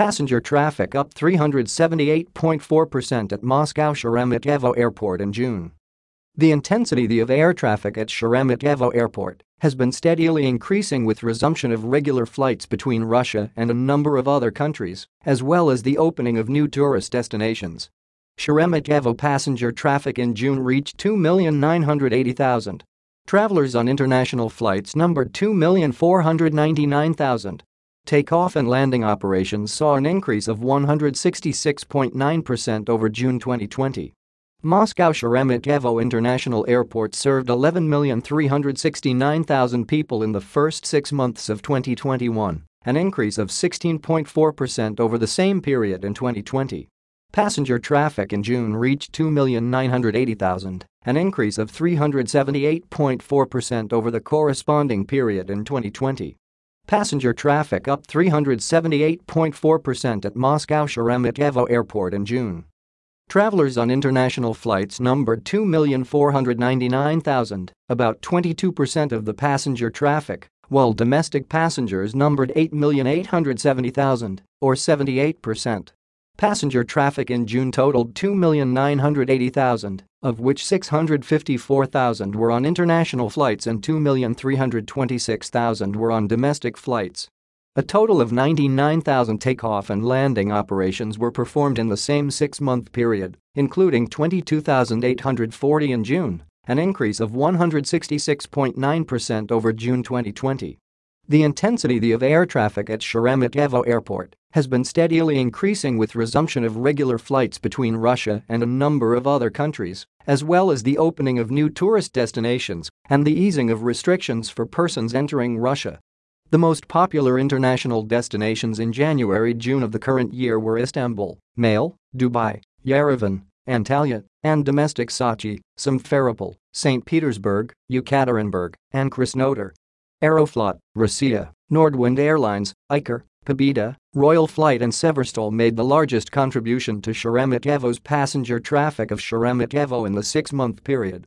Passenger traffic up 378.4% at Moscow Sheremetyevo Airport in June. The intensity of air traffic at Sheremetyevo Airport has been steadily increasing with resumption of regular flights between Russia and a number of other countries, as well as the opening of new tourist destinations. Sheremetyevo passenger traffic in June reached 2,980,000. Travelers on international flights numbered 2,499,000. Takeoff and landing operations saw an increase of 166.9% over June 2020. Moscow Sheremetyevo International Airport served 11,369,000 people in the first six months of 2021, an increase of 16.4% over the same period in 2020. Passenger traffic in June reached 2,980,000, an increase of 378.4% over the corresponding period in 2020. Passenger traffic up 378.4% at Moscow Sheremetyevo Airport in June. Travelers on international flights numbered 2,499,000, about 22% of the passenger traffic, while domestic passengers numbered 8,870,000, or 78%. Passenger traffic in June totaled 2,980,000, of which 654,000 were on international flights and 2,326,000 were on domestic flights. A total of 99,000 takeoff and landing operations were performed in the same six-month period, including 22,840 in June, an increase of 166.9% over June 2020. The intensity of air traffic at Sheremetyevo Airport has been steadily increasing with resumption of regular flights between Russia and a number of other countries, as well as the opening of new tourist destinations and the easing of restrictions for persons entering Russia. The most popular international destinations in January-June of the current year were Istanbul, Male, Dubai, Yerevan, Antalya, and domestic Sochi, Simferopol, St. Petersburg, Yekaterinburg, and Krasnodar. Aeroflot, Russia, Nordwind Airlines, Ikar, Pobeda, Royal Flight and Severstal made the largest contribution to Sheremetyevo's passenger traffic of Sheremetyevo in the six-month period.